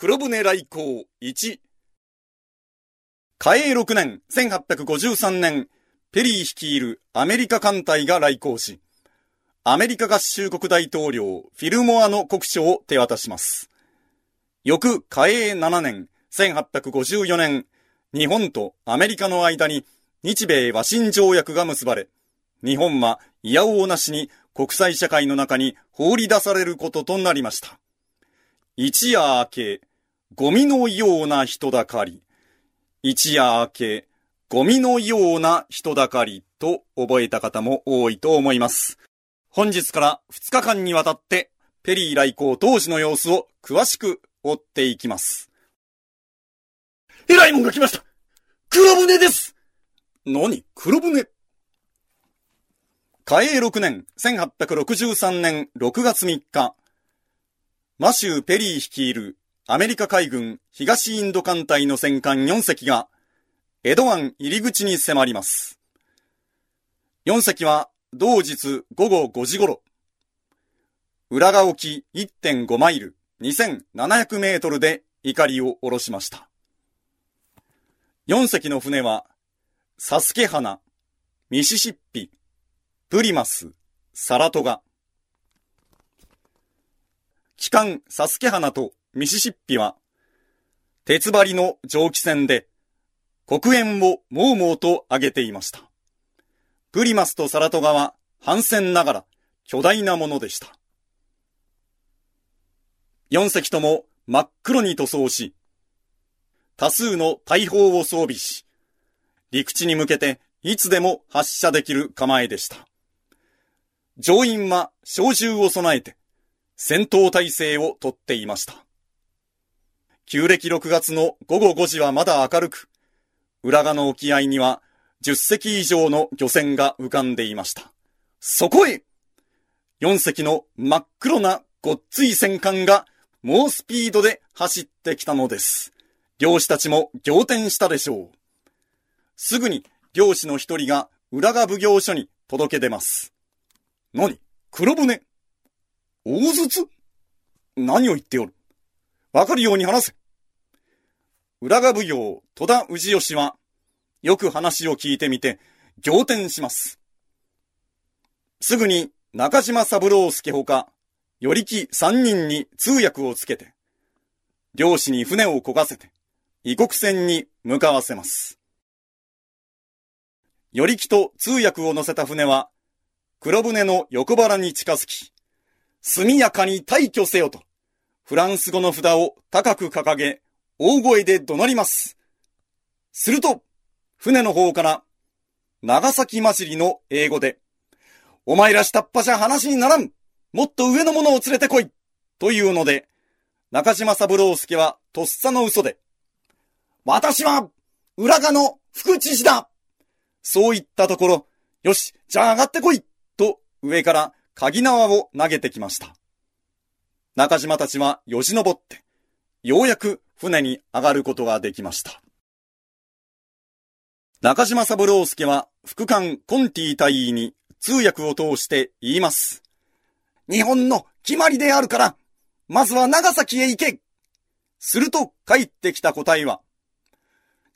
黒船来航1。嘉永6年、1853年、ペリー率いるアメリカ艦隊が来航し、アメリカ合衆国大統領フィルモアの国書を手渡します。翌嘉永7年、1854年、日本とアメリカの間に日米和親条約が結ばれ、日本は嫌おうなしに国際社会の中に放り出されることとなりました。一夜明け、ゴミのような人だかり。一夜明け、ゴミのような人だかりと覚えた方も多いと思います。本日から2日間にわたってペリー来航当時の様子を詳しく追っていきます。えらいもんが来ました黒船です何？黒船？嘉永6年1863年6月3日、マシュー・ペリー率いるアメリカ海軍東インド艦隊の戦艦4隻が江戸湾入り口に迫ります。4隻は同日午後5時頃、浦賀沖1.5マイル2700メートルで怒りを下ろしました。4隻の船は、サスケ花、ミシシッピ、プリマス、サラトガ。機関サスケ花とミシシッピは、鉄張りの蒸気船で、黒煙をもうもうと上げていました。プリマスとサラトガは反戦ながら巨大なものでした。四隻とも真っ黒に塗装し、多数の大砲を装備し、陸地に向けていつでも発射できる構えでした。乗員は小銃を備えて戦闘態勢をとっていました。旧暦6月の午後5時はまだ明るく、浦賀の沖合には10隻以上の漁船が浮かんでいました。そこへ !4 隻の真っ黒なごっつい戦艦が猛スピードで走ってきたのです。漁師たちも仰天したでしょう。すぐに漁師の一人が浦賀奉行所に届け出ます。何黒船？大筒？何を言っておる？わかるように話せ。浦賀奉行戸田氏吉は、よく話を聞いてみて、仰天します。すぐに中島三郎介ほか、よりき三人に通訳をつけて、漁師に船を漕がせて、異国船に向かわせます。よりきと通訳を乗せた船は、黒船の横腹に近づき、速やかに退去せよと、フランス語の札を高く掲げ、大声で怒鳴ります。すると、船の方から、長崎祭りの英語で、お前ら下っ端じゃ話にならんもっと上の者を連れてこいというので、中島三郎介はとっさの嘘で、私は、浦賀の福知事だそう言ったところ、よし、じゃあ上がってこいと上から鍵縄を投げてきました。中島たちはよじ登って、ようやく船に上がることができました。中島三郎介は副官コンティ大尉に通訳を通して言います。日本の決まりであるから、まずは長崎へ行けすると帰ってきた答えは、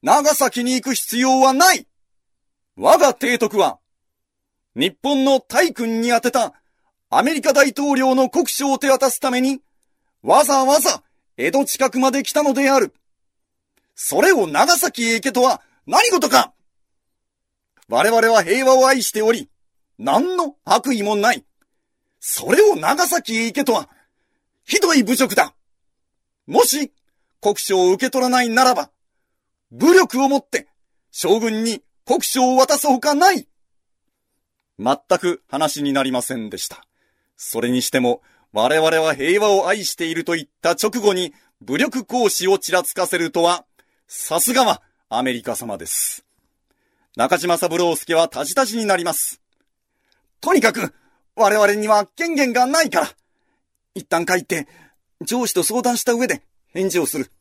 長崎に行く必要はない我が提督は、日本の大君に宛てたアメリカ大統領の国書を手渡すために、わざわざ江戸近くまで来たのである。それを長崎へ行けとは何事か我々は平和を愛しており、何の悪意もない。それを長崎へ行けとは、ひどい侮辱だ。もし、国書を受け取らないならば、武力をもって将軍に国書を渡すほかない。全く話になりませんでした。それにしても、我々は平和を愛していると言った直後に武力行使をちらつかせるとは、さすがはアメリカ様です。中島三郎介はタジタジになります。とにかく、我々には権限がないから、一旦帰って、上司と相談した上で返事をする。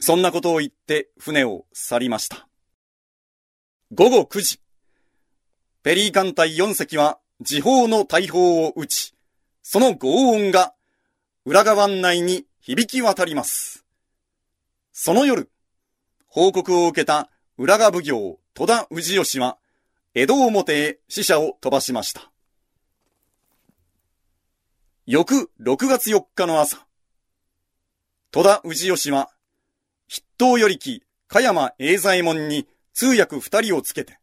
そんなことを言って船を去りました。午後9時。ペリー艦隊4隻は時報の大砲を撃ち、その轟音が裏側内に響き渡ります。その夜、報告を受けた浦賀奉行戸田氏吉は、江戸表へ死者を飛ばしました。翌6月4日の朝、戸田氏吉は、筆頭よりき、加山栄左衛門に通訳二人をつけて、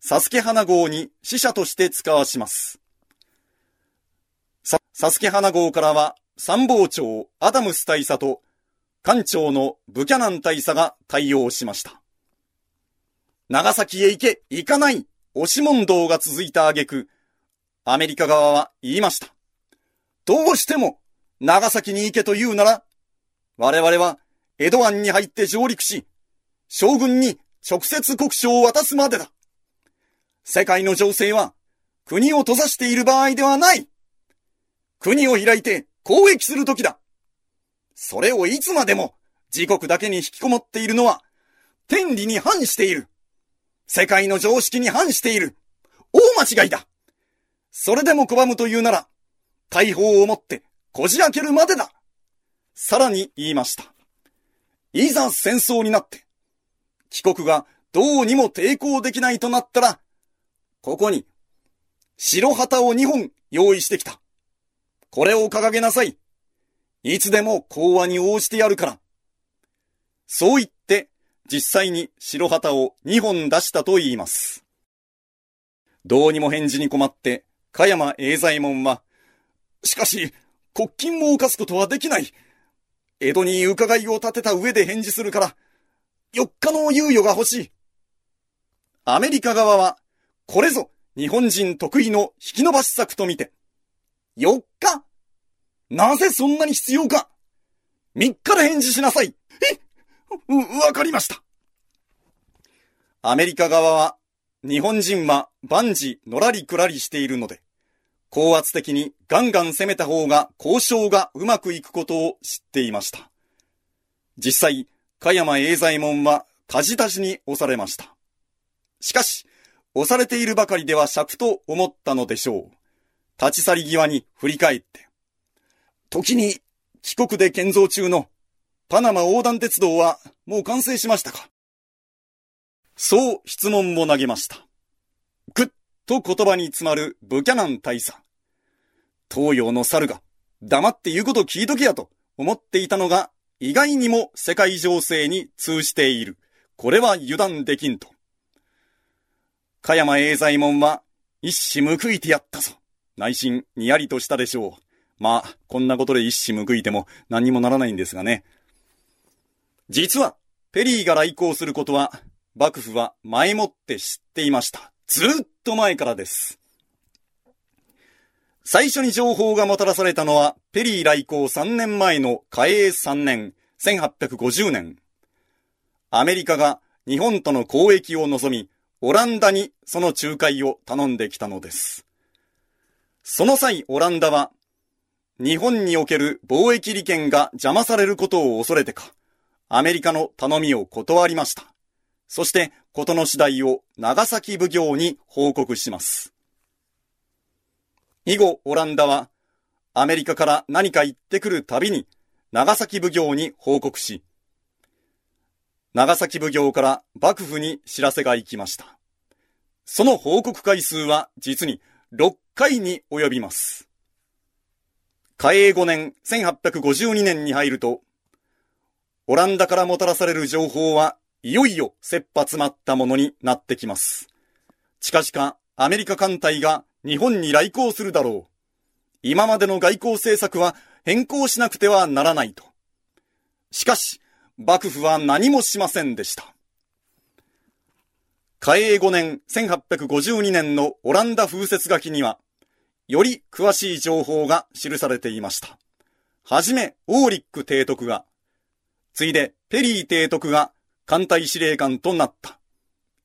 サスケ花号に使者として使わします。さ、サスケ花号からは、参謀長アダムス大佐と、艦長のブキャナン大佐が対応しました。長崎へ行け、行かない、押し問答が続いた挙句、アメリカ側は言いました。どうしても、長崎に行けと言うなら、我々は江戸湾に入って上陸し、将軍に直接国書を渡すまでだ。世界の情勢は国を閉ざしている場合ではない。国を開いて攻撃する時だ。それをいつまでも自国だけに引きこもっているのは天理に反している。世界の常識に反している。大間違いだ。それでも拒むというなら、大砲を持ってこじ開けるまでだ。さらに言いました。いざ戦争になって、帰国がどうにも抵抗できないとなったら、ここに、白旗を2本用意してきた。これを掲げなさい。いつでも講和に応じてやるから。そう言って、実際に白旗を2本出したと言います。どうにも返事に困って、加山栄左衛門は、しかし、国金も犯すことはできない。江戸に伺いを立てた上で返事するから、4日の猶予が欲しい。アメリカ側は、これぞ日本人得意の引き伸ばし策とみて、4日？なぜそんなに必要か ?3 日で返事しなさい。え？わかりました。アメリカ側は、日本人は万事のらりくらりしているので、高圧的にガンガン攻めた方が交渉がうまくいくことを知っていました。実際、加山栄左衛門はタジタジに押されました。しかし、押されているばかりでは尺と思ったのでしょう。立ち去り際に振り返って。時に帰国で建造中のパナマ横断鉄道はもう完成しましたか？そう質問も投げました。ぐっと言葉に詰まるブキャナン大佐。東洋の猿が、黙って言うこと聞いとけやと思っていたのが、意外にも世界情勢に通じている。これは油断できんと。加山栄左衛門は、一矢報いてやったぞ。内心、にやりとしたでしょう。まあ、こんなことで一矢報いても何にもならないんですがね。実は、ペリーが来航することは、幕府は前もって知っていました。ずっと前からです。最初に情報がもたらされたのは、ペリー来航3年前の嘉永3年、1850年。アメリカが日本との交易を望み、オランダにその仲介を頼んできたのです。その際、オランダは、日本における貿易利権が邪魔されることを恐れてか、アメリカの頼みを断りました。そして、ことの次第を長崎奉行に報告します。以後、オランダは、アメリカから何か言ってくるたびに、長崎奉行に報告し、長崎奉行から幕府に知らせが行きました。その報告回数は実に6回に及びます。嘉永5年1852年に入ると、オランダからもたらされる情報はいよいよ切羽詰まったものになってきます。近々アメリカ艦隊が日本に来航するだろう。今までの外交政策は変更しなくてはならないと。しかし、幕府は何もしませんでした。嘉永5年1852年のオランダ風雪書きには、より詳しい情報が記されていました。はじめ、オーリック提督が、ついでペリー提督が艦隊司令官となった。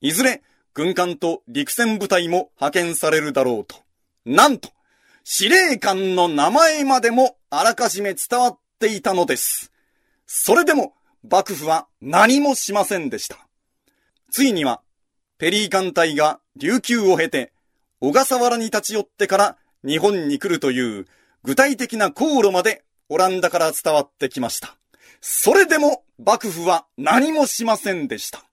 いずれ、軍艦と陸戦部隊も派遣されるだろうと。なんと、司令官の名前までもあらかじめ伝わっていたのです。それでも、幕府は何もしませんでした。ついには、ペリー艦隊が琉球を経て、小笠原に立ち寄ってから日本に来るという具体的な航路までオランダから伝わってきました。それでも幕府は何もしませんでした。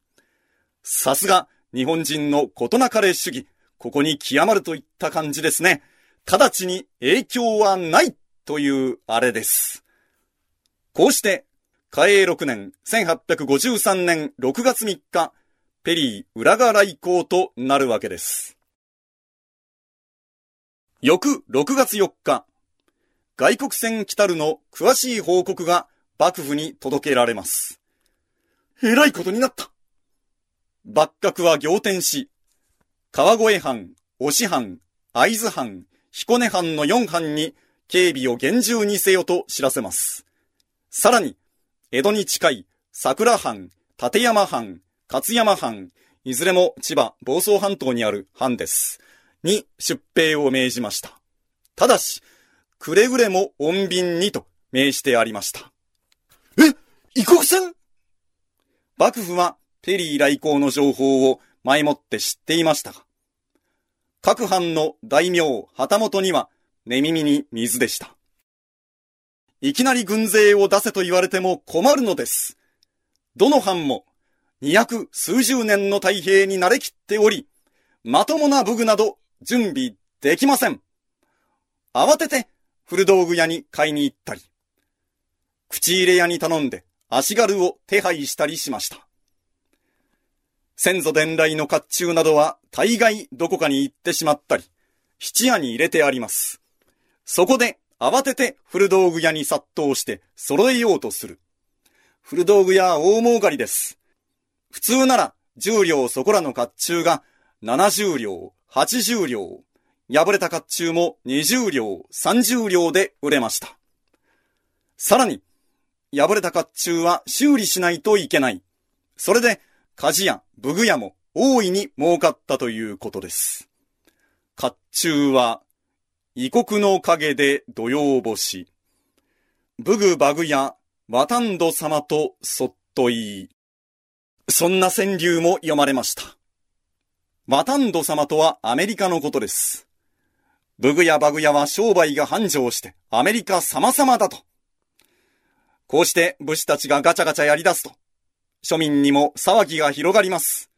さすが日本人の事なかれ主義、ここに極まるといった感じですね。直ちに影響はないというあれです。こうして、嘉永6年1853年6月3日、ペリー浦賀来航となるわけです。翌6月4日、外国船来たるの詳しい報告が幕府に届けられます。えらいことになった。幕閣は仰天し、川越藩、押藩、会津藩、彦根藩の4藩に警備を厳重にせよと知らせます。さらに、江戸に近い桜藩、立山藩、勝山藩、いずれも千葉、房総半島にある藩です。に出兵を命じました。ただし、くれぐれも穏便にと命してありました。え異国船？幕府はペリー来航の情報を前もって知っていましたが、各藩の大名旗本には寝耳に水でした。いきなり軍勢を出せと言われても困るのです。どの藩も二百数十年の太平に慣れきっており、まともな武具など準備できません。慌てて古道具屋に買いに行ったり、口入れ屋に頼んで足軽を手配したりしました。先祖伝来の甲冑などは大概どこかに行ってしまったり、質屋に入れてあります。そこで慌てて古道具屋に殺到して揃えようとする。古道具屋大儲かりです。普通なら10両そこらの甲冑が70両、80両、破れた甲冑も20両、30両で売れました。さらに、破れた甲冑は修理しないといけない。それで、鍛冶屋、武具屋も大いに儲かったということです。甲冑は、異国の影で土曜星。武具馬具屋、渡んど様とそっと言い。そんな川柳も読まれました。渡んど様とはアメリカのことです。武具や馬具屋は商売が繁盛してアメリカ様々だと。こうして武士たちがガチャガチャやり出すと、庶民にも騒ぎが広がります。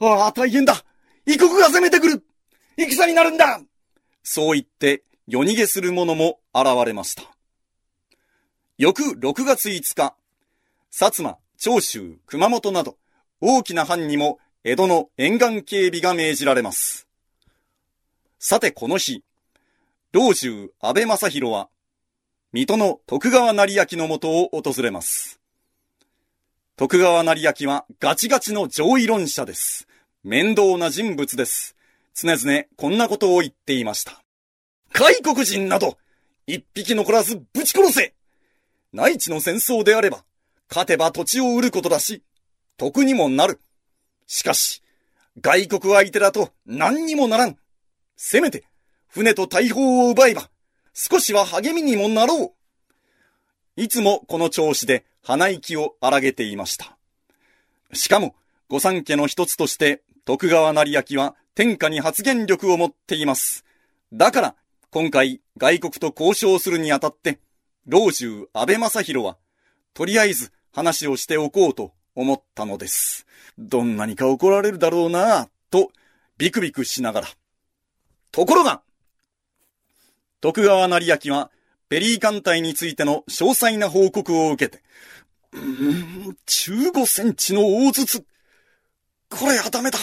ああ、大変だ異国が攻めてくる戦になるんだそう言って夜逃げする者も現れました。翌6月5日、薩摩、長州、熊本など大きな藩にも江戸の沿岸警備が命じられます。さてこの日、老中安倍正弘は、水戸の徳川成明の元を訪れます。徳川成明はガチガチの上位論者です。面倒な人物です。常々こんなことを言っていました。外国人など、一匹残らずぶち殺せ内地の戦争であれば、勝てば土地を売ることだし、得にもなる。しかし、外国相手だと何にもならん。せめて、船と大砲を奪えば、少しは励みにもなろう。いつもこの調子で鼻息を荒げていました。しかも、御三家の一つとして、徳川成明は天下に発言力を持っています。だから、今回外国と交渉するにあたって、老中安倍正弘は、とりあえず話をしておこうと思ったのです。どんなにか怒られるだろうなぁ、と、ビクビクしながら。ところが、徳川成明は、ペリー艦隊についての詳細な報告を受けて、うーん、15センチの大筒。これはダメだ。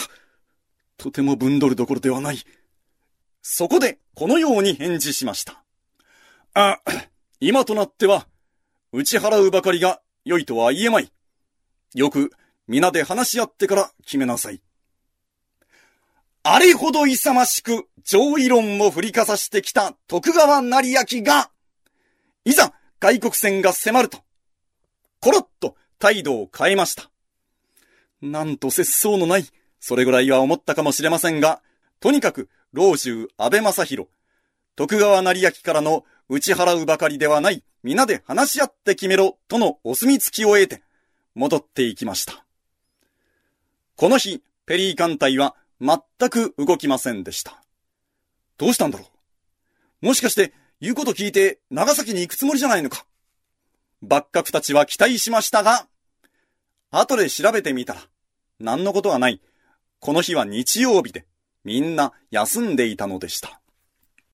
とても分取るどころではない。そこで、このように返事しました。あ、今となっては、打ち払うばかりが良いとは言えまい。よく、皆で話し合ってから決めなさい。あれほど勇ましく上位論を振りかざしてきた徳川成明が、いざ外国船が迫ると、コロッと態度を変えました。なんと節操のない、それぐらいは思ったかもしれませんが、とにかく老中安倍正弘、徳川成明からの打ち払うばかりではない、皆で話し合って決めろ、とのお墨付きを得て、戻っていきました。この日、ペリー艦隊は全く動きませんでした。どうしたんだろう？もしかして、言うこと聞いて、長崎に行くつもりじゃないのか？幕閣たちは期待しましたが、後で調べてみたら、何のことはない。この日は日曜日で、みんな休んでいたのでした。